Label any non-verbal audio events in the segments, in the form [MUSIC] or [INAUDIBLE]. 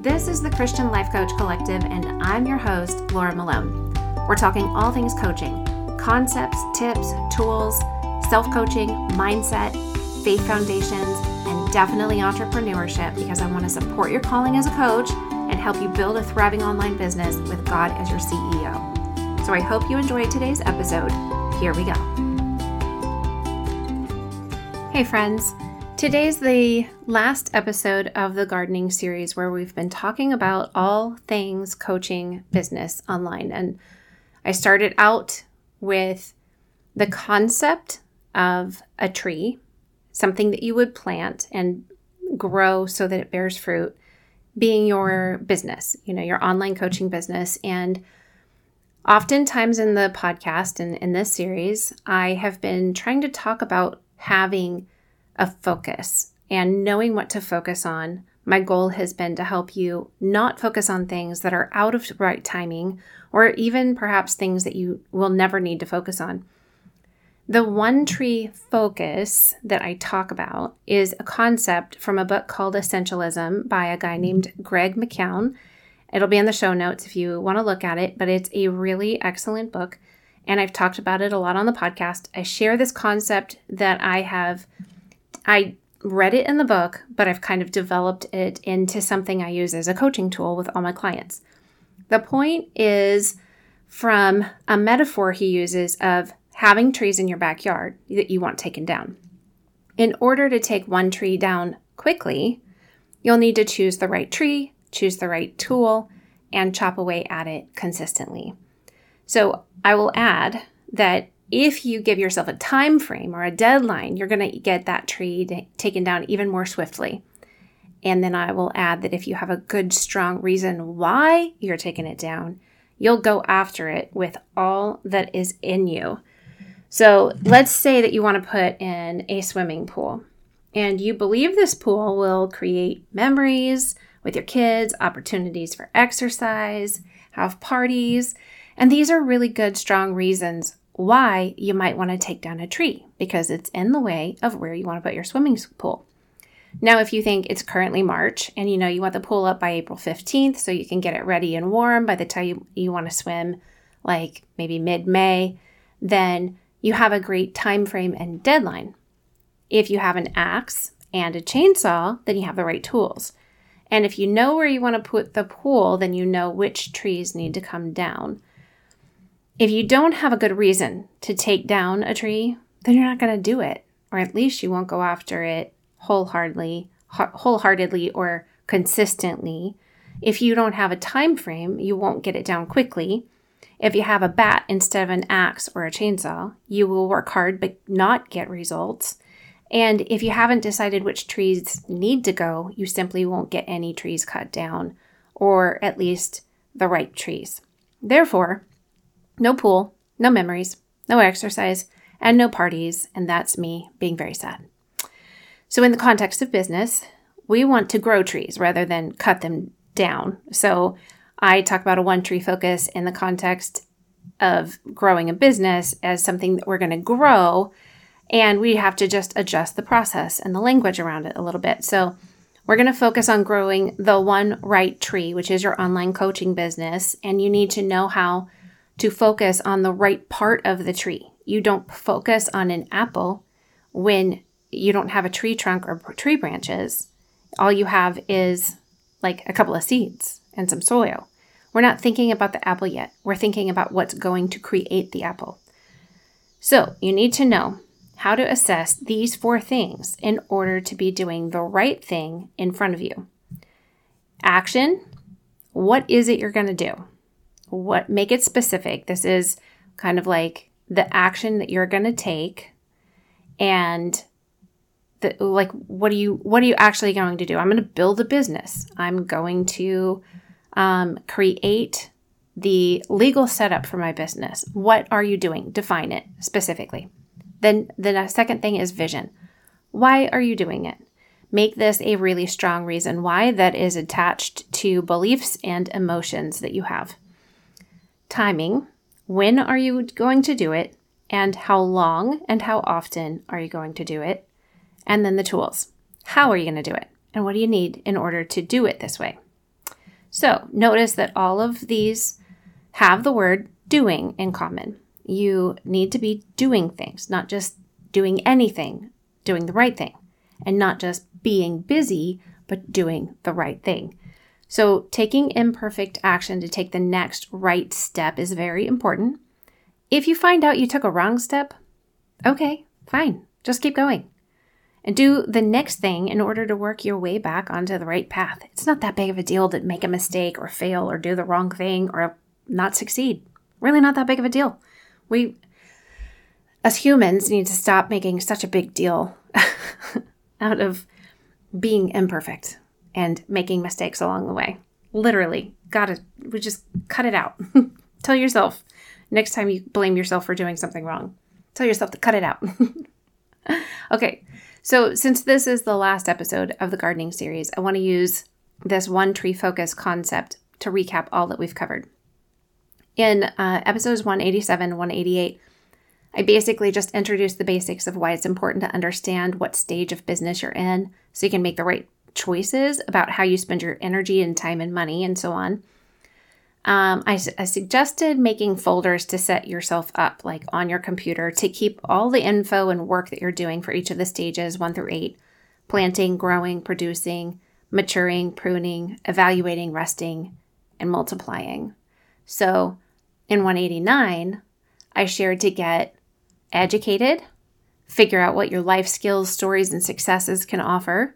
This is the Christian Life Coach Collective, and I'm your host, Laura Malone. We're talking all things coaching concepts, tips, tools, self coaching, mindset, faith foundations, and definitely entrepreneurship because I want to support your calling as a coach and help you build a thriving online business with God as your CEO. So I hope you enjoyed today's episode. Here we go. Hey, friends. Today's the last episode of the gardening series where we've been talking about all things coaching business online. And I started out with the concept of a tree, something that you would plant and grow so that it bears fruit, being your business, you know, your online coaching business. And oftentimes in the podcast and in this series, I have been trying to talk about having a focus and knowing what to focus on. My goal has been to help you not focus on things that are out of right timing or even perhaps things that you will never need to focus on. The one tree focus that I talk about is a concept from a book called Essentialism by a guy named Greg McKeown. It'll be in the show notes if you want to look at it, but it's a really excellent book. And I've talked about it a lot on the podcast. I share this concept that I have I read it in the book, but I've kind of developed it into something I use as a coaching tool with all my clients. The point is from a metaphor he uses of having trees in your backyard that you want taken down. In order to take one tree down quickly, you'll need to choose the right tree, choose the right tool, and chop away at it consistently. So I will add that if you give yourself a time frame or a deadline, you're going to get that tree taken down even more swiftly. And then I will add that if you have a good, strong reason why you're taking it down, you'll go after it with all that is in you. So let's say that you want to put in a swimming pool and you believe this pool will create memories with your kids, opportunities for exercise, have parties. And these are really good, strong reasons why you might want to take down a tree because it's in the way of where you want to put your swimming pool. Now, if you think it's currently March and you know you want the pool up by April 15th so you can get it ready and warm by the time you, you want to swim, like maybe mid May, then you have a great time frame and deadline. If you have an axe and a chainsaw, then you have the right tools. And if you know where you want to put the pool, then you know which trees need to come down. If you don't have a good reason to take down a tree, then you're not going to do it, or at least you won't go after it wholeheartedly, wholeheartedly or consistently. If you don't have a time frame, you won't get it down quickly. If you have a bat instead of an axe or a chainsaw, you will work hard but not get results. And if you haven't decided which trees need to go, you simply won't get any trees cut down, or at least the right trees. Therefore, no pool, no memories, no exercise, and no parties, and that's me being very sad. So, in the context of business, we want to grow trees rather than cut them down. So, I talk about a one tree focus in the context of growing a business as something that we're going to grow, and we have to just adjust the process and the language around it a little bit. So, we're going to focus on growing the one right tree, which is your online coaching business, and you need to know how to focus on the right part of the tree. You don't focus on an apple when you don't have a tree trunk or tree branches. All you have is like a couple of seeds and some soil. We're not thinking about the apple yet. We're thinking about what's going to create the apple. So you need to know how to assess these four things in order to be doing the right thing in front of you. Action. What is it you're going to do? What make it specific. This is kind of like the action that you're going to take and the, like what are you what are you actually going to do? I'm going to build a business. I'm going to um, create the legal setup for my business. What are you doing? Define it specifically. Then the second thing is vision. Why are you doing it? Make this a really strong reason why that is attached to beliefs and emotions that you have timing, when are you going to do it, and how long and how often are you going to do it, and then the tools. How are you going to do it, and what do you need in order to do it this way? So notice that all of these have the word doing in common. You need to be doing things, not just doing anything, doing the right thing, and not just being busy, but doing the right thing. So, taking imperfect action to take the next right step is very important. If you find out you took a wrong step, okay, fine, just keep going. And do the next thing in order to work your way back onto the right path. It's not that big of a deal to make a mistake or fail or do the wrong thing or not succeed. Really, not that big of a deal. We, as humans, need to stop making such a big deal [LAUGHS] out of being imperfect and making mistakes along the way. Literally, gotta, we just cut it out. [LAUGHS] tell yourself next time you blame yourself for doing something wrong, tell yourself to cut it out. [LAUGHS] okay, so since this is the last episode of the gardening series, I want to use this one tree focus concept to recap all that we've covered. In uh, episodes 187, 188, I basically just introduced the basics of why it's important to understand what stage of business you're in so you can make the right choices about how you spend your energy and time and money and so on. Um, I, I suggested making folders to set yourself up, like on your computer, to keep all the info and work that you're doing for each of the stages one through eight planting, growing, producing, maturing, pruning, evaluating, resting, and multiplying. So in 189, I shared to get educated, figure out what your life skills, stories, and successes can offer,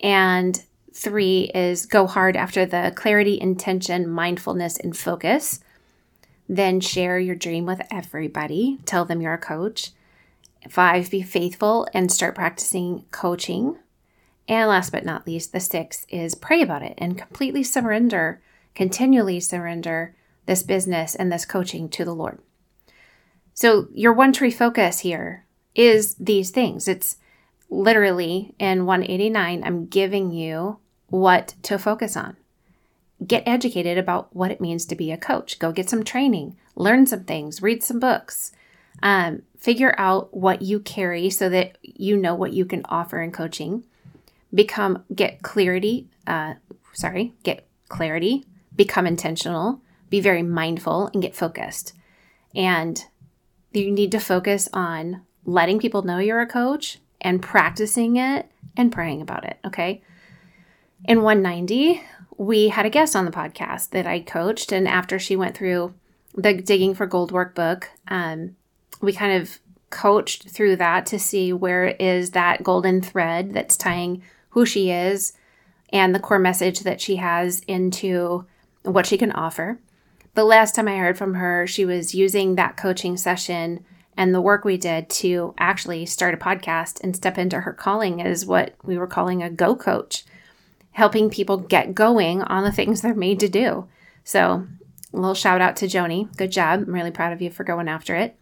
and three is go hard after the clarity, intention, mindfulness, and focus. Then share your dream with everybody. Tell them you're a coach. Five, be faithful and start practicing coaching. And last but not least, the six is pray about it and completely surrender, continually surrender this business and this coaching to the Lord. So, your one tree focus here is these things. It's literally in 189, I'm giving you what to focus on. Get educated about what it means to be a coach. Go get some training, learn some things, read some books, um, figure out what you carry so that you know what you can offer in coaching. Become, get clarity, uh, sorry, get clarity, become intentional, be very mindful, and get focused. And you need to focus on letting people know you're a coach and practicing it and praying about it. Okay. In 190, we had a guest on the podcast that I coached. And after she went through the Digging for Gold workbook, um, we kind of coached through that to see where is that golden thread that's tying who she is and the core message that she has into what she can offer. The last time I heard from her, she was using that coaching session and the work we did to actually start a podcast and step into her calling is what we were calling a go coach, helping people get going on the things they're made to do. So, a little shout out to Joni. Good job. I'm really proud of you for going after it.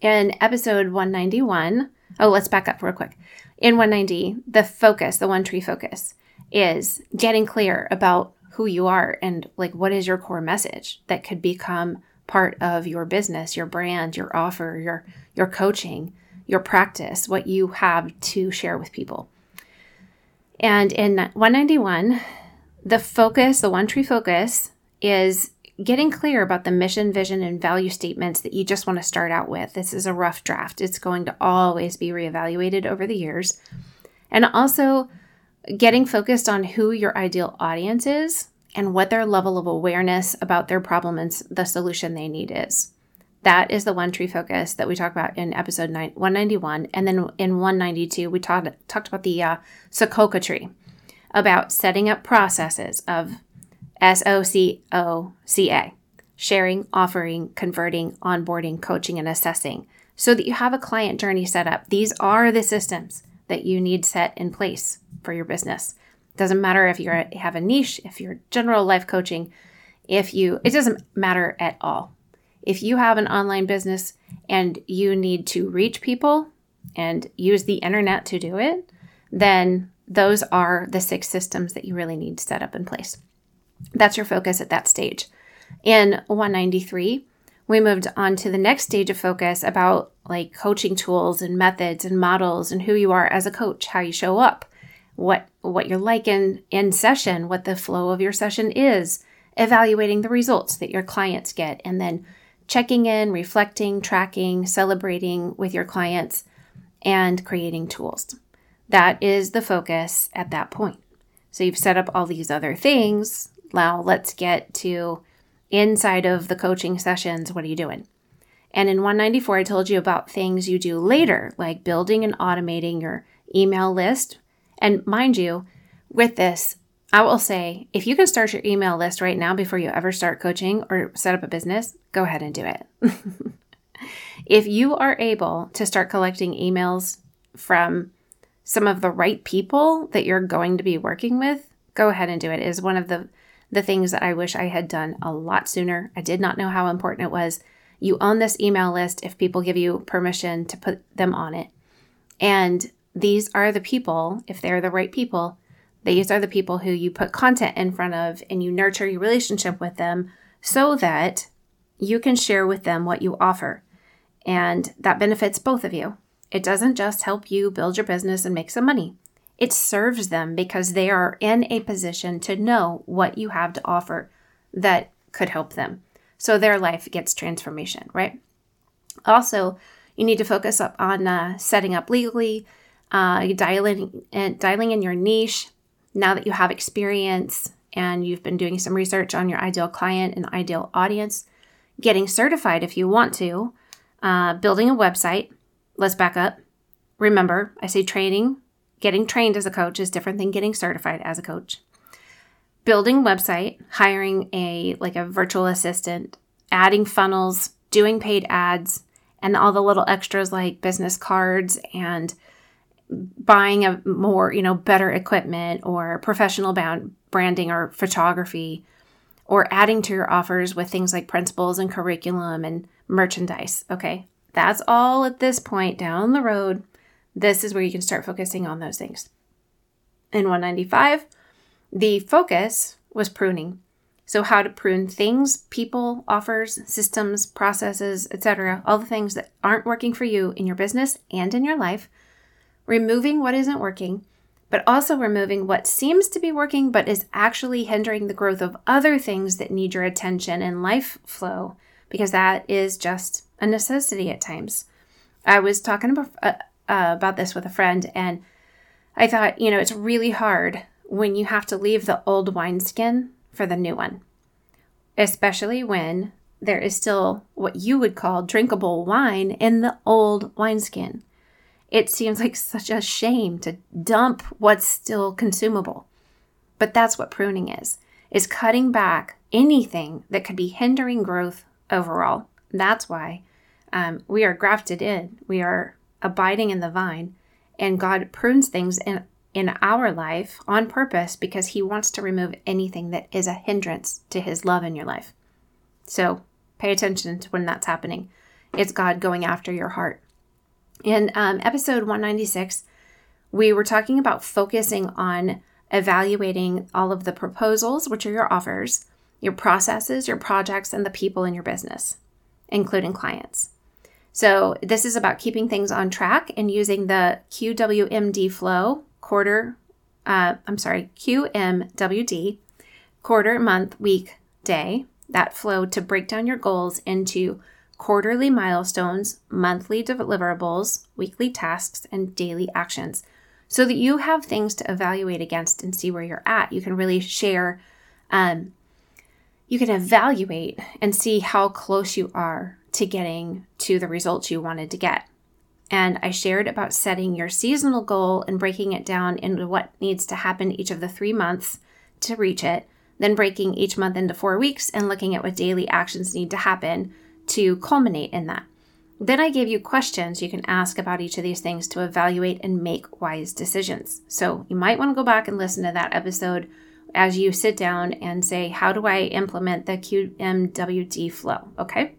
In episode 191, oh, let's back up real quick. In 190, the focus, the one tree focus, is getting clear about who you are and like what is your core message that could become part of your business, your brand, your offer, your your coaching, your practice, what you have to share with people. And in 191, the focus, the one tree focus is getting clear about the mission, vision, and value statements that you just want to start out with. This is a rough draft. It's going to always be reevaluated over the years. And also getting focused on who your ideal audience is and what their level of awareness about their problem and the solution they need is. That is the one tree focus that we talked about in episode 191. And then in 192, we talked, talked about the uh, tree, about setting up processes of S O C O C A, sharing, offering, converting, onboarding, coaching, and assessing, so that you have a client journey set up. These are the systems that you need set in place for your business. Doesn't matter if you have a niche, if you're general life coaching, if you, it doesn't matter at all. If you have an online business and you need to reach people and use the internet to do it, then those are the six systems that you really need to set up in place. That's your focus at that stage. In 193, we moved on to the next stage of focus about like coaching tools and methods and models and who you are as a coach, how you show up, what what you're like in in session, what the flow of your session is, evaluating the results that your clients get, and then checking in, reflecting, tracking, celebrating with your clients, and creating tools. That is the focus at that point. So you've set up all these other things. Now let's get to inside of the coaching sessions. What are you doing? And in 194, I told you about things you do later, like building and automating your email list. And mind you, with this, I will say if you can start your email list right now before you ever start coaching or set up a business, go ahead and do it. [LAUGHS] if you are able to start collecting emails from some of the right people that you're going to be working with, go ahead and do it. it is one of the the things that I wish I had done a lot sooner. I did not know how important it was. You own this email list if people give you permission to put them on it. And these are the people, if they're the right people, these are the people who you put content in front of and you nurture your relationship with them so that you can share with them what you offer. And that benefits both of you. It doesn't just help you build your business and make some money. It serves them because they are in a position to know what you have to offer that could help them. So their life gets transformation, right? Also, you need to focus up on uh, setting up legally, uh, dialing, and dialing in your niche now that you have experience and you've been doing some research on your ideal client and ideal audience, getting certified if you want to, uh, building a website. Let's back up. Remember, I say training Getting trained as a coach is different than getting certified as a coach. Building website, hiring a like a virtual assistant, adding funnels, doing paid ads, and all the little extras like business cards and buying a more, you know, better equipment or professional bound branding or photography or adding to your offers with things like principles and curriculum and merchandise. Okay. That's all at this point down the road this is where you can start focusing on those things. In 195, the focus was pruning. So, how to prune things, people, offers, systems, processes, etc., all the things that aren't working for you in your business and in your life, removing what isn't working, but also removing what seems to be working but is actually hindering the growth of other things that need your attention and life flow, because that is just a necessity at times. I was talking about, uh, uh, about this with a friend, and I thought, you know, it's really hard when you have to leave the old wineskin for the new one, especially when there is still what you would call drinkable wine in the old wineskin. It seems like such a shame to dump what's still consumable. But that's what pruning is, is cutting back anything that could be hindering growth overall. That's why um, we are grafted in. We are abiding in the vine, and God prunes things in in our life on purpose because he wants to remove anything that is a hindrance to his love in your life. So, pay attention to when that's happening. It's God going after your heart. In um, episode 196, we were talking about focusing on evaluating all of the proposals, which are your offers, your processes, your projects, and the people in your business, including clients. So this is about keeping things on track and using the QWMD flow quarter, uh, I'm sorry, QMWD quarter, month, week, day, that flow to break down your goals into quarterly milestones, monthly deliverables, weekly tasks, and daily actions so that you have things to evaluate against and see where you're at. You can really share, um, you can evaluate and see how close you are to getting to the results you wanted to get. And I shared about setting your seasonal goal and breaking it down into what needs to happen each of the three months to reach it, then breaking each month into four weeks and looking at what daily actions need to happen to culminate in that. Then I gave you questions you can ask about each of these things to evaluate and make wise decisions. So you might want to go back and listen to that episode as you sit down and say, How do I implement the QMWD flow? Okay.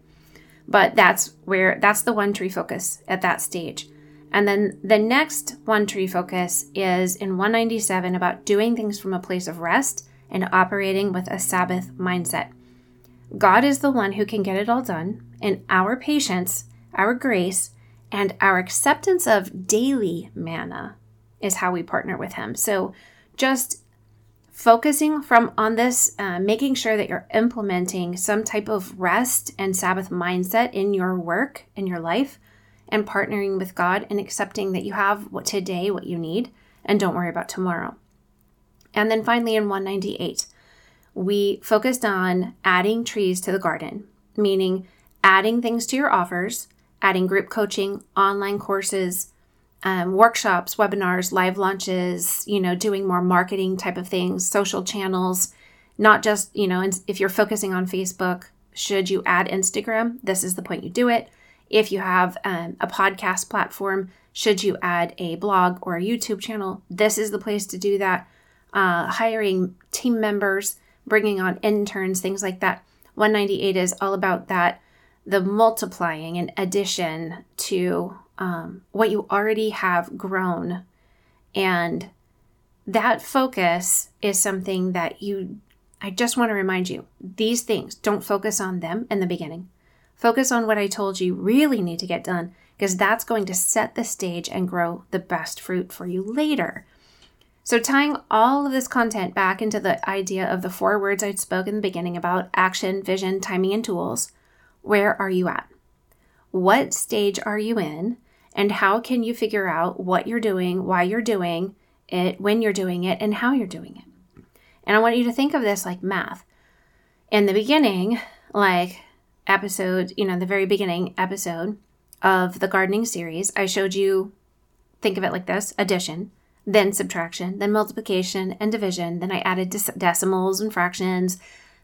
But that's where that's the one tree focus at that stage. And then the next one tree focus is in 197 about doing things from a place of rest and operating with a Sabbath mindset. God is the one who can get it all done, and our patience, our grace, and our acceptance of daily manna is how we partner with him. So just focusing from on this uh, making sure that you're implementing some type of rest and sabbath mindset in your work in your life and partnering with god and accepting that you have what today what you need and don't worry about tomorrow and then finally in 198 we focused on adding trees to the garden meaning adding things to your offers adding group coaching online courses um, workshops, webinars, live launches, you know, doing more marketing type of things, social channels, not just, you know, if you're focusing on Facebook, should you add Instagram? This is the point you do it. If you have um, a podcast platform, should you add a blog or a YouTube channel? This is the place to do that. Uh, hiring team members, bringing on interns, things like that. 198 is all about that the multiplying and addition to um, what you already have grown. And that focus is something that you, I just want to remind you these things, don't focus on them in the beginning. Focus on what I told you really need to get done because that's going to set the stage and grow the best fruit for you later. So, tying all of this content back into the idea of the four words I spoke in the beginning about action, vision, timing, and tools, where are you at? What stage are you in? And how can you figure out what you're doing, why you're doing it, when you're doing it, and how you're doing it? And I want you to think of this like math. In the beginning, like episode, you know, the very beginning episode of the gardening series, I showed you, think of it like this addition, then subtraction, then multiplication and division. Then I added decimals and fractions.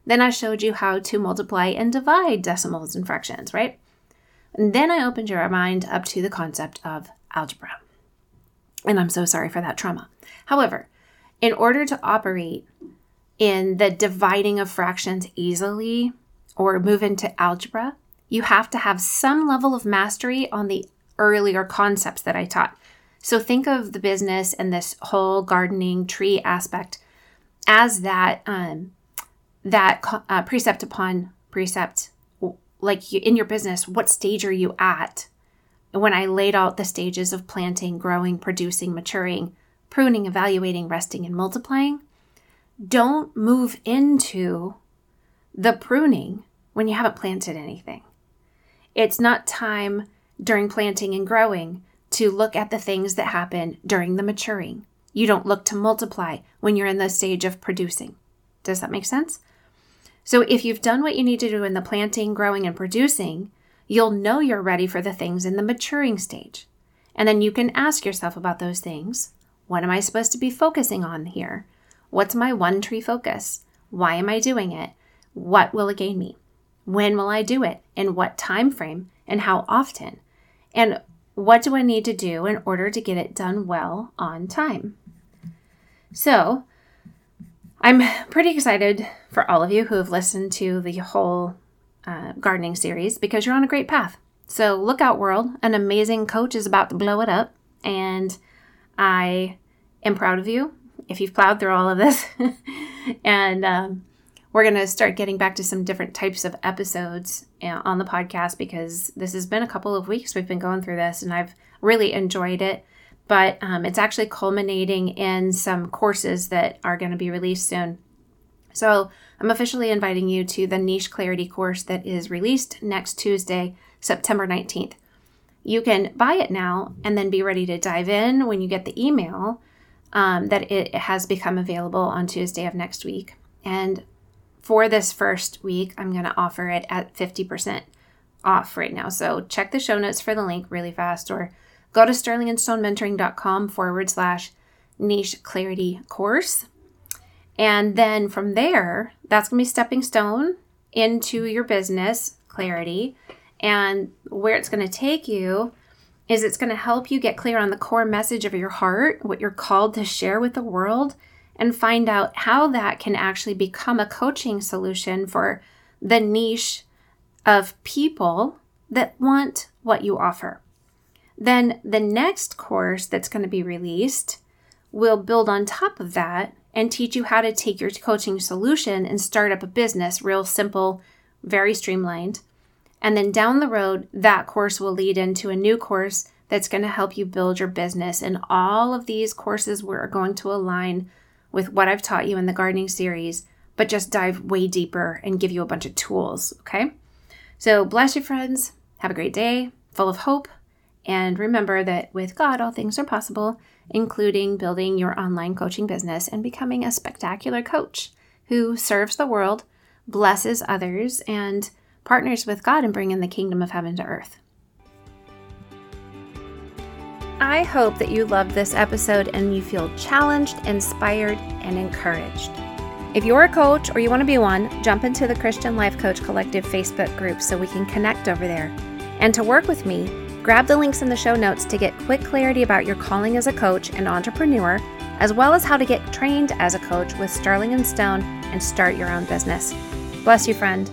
Then I showed you how to multiply and divide decimals and fractions, right? And then I opened your mind up to the concept of algebra. And I'm so sorry for that trauma. However, in order to operate in the dividing of fractions easily or move into algebra, you have to have some level of mastery on the earlier concepts that I taught. So think of the business and this whole gardening tree aspect as that um, that uh, precept upon precept like in your business, what stage are you at? When I laid out the stages of planting, growing, producing, maturing, pruning, evaluating, resting, and multiplying, don't move into the pruning when you haven't planted anything. It's not time during planting and growing to look at the things that happen during the maturing. You don't look to multiply when you're in the stage of producing. Does that make sense? So if you've done what you need to do in the planting, growing, and producing, you'll know you're ready for the things in the maturing stage. And then you can ask yourself about those things. What am I supposed to be focusing on here? What's my one tree focus? Why am I doing it? What will it gain me? When will I do it? In what time frame? And how often? And what do I need to do in order to get it done well on time? So, I'm pretty excited for all of you who have listened to the whole uh, gardening series because you're on a great path. So look out, world. An amazing coach is about to blow it up. And I am proud of you if you've plowed through all of this. [LAUGHS] and um, we're going to start getting back to some different types of episodes uh, on the podcast because this has been a couple of weeks we've been going through this and I've really enjoyed it but um, it's actually culminating in some courses that are going to be released soon. So I'm officially inviting you to the Niche Clarity course that is released next Tuesday, September 19th. You can buy it now and then be ready to dive in when you get the email um, that it has become available on Tuesday of next week. And for this first week, I'm going to offer it at 50% off right now. So check the show notes for the link really fast or go to sterlingandstonementoring.com forward slash niche clarity course. And then from there, that's going to be stepping stone into your business clarity. And where it's going to take you is it's going to help you get clear on the core message of your heart, what you're called to share with the world, and find out how that can actually become a coaching solution for the niche of people that want what you offer. Then the next course that's going to be released will build on top of that and teach you how to take your coaching solution and start up a business real simple, very streamlined. And then down the road, that course will lead into a new course that's going to help you build your business. And all of these courses are going to align with what I've taught you in the gardening series, but just dive way deeper and give you a bunch of tools. Okay. So, bless you, friends. Have a great day, full of hope. And remember that with God, all things are possible, including building your online coaching business and becoming a spectacular coach who serves the world, blesses others, and partners with God in bringing the kingdom of heaven to earth. I hope that you loved this episode and you feel challenged, inspired, and encouraged. If you're a coach or you want to be one, jump into the Christian Life Coach Collective Facebook group so we can connect over there. And to work with me, grab the links in the show notes to get quick clarity about your calling as a coach and entrepreneur, as well as how to get trained as a coach with Sterling and Stone and start your own business. Bless you, friend.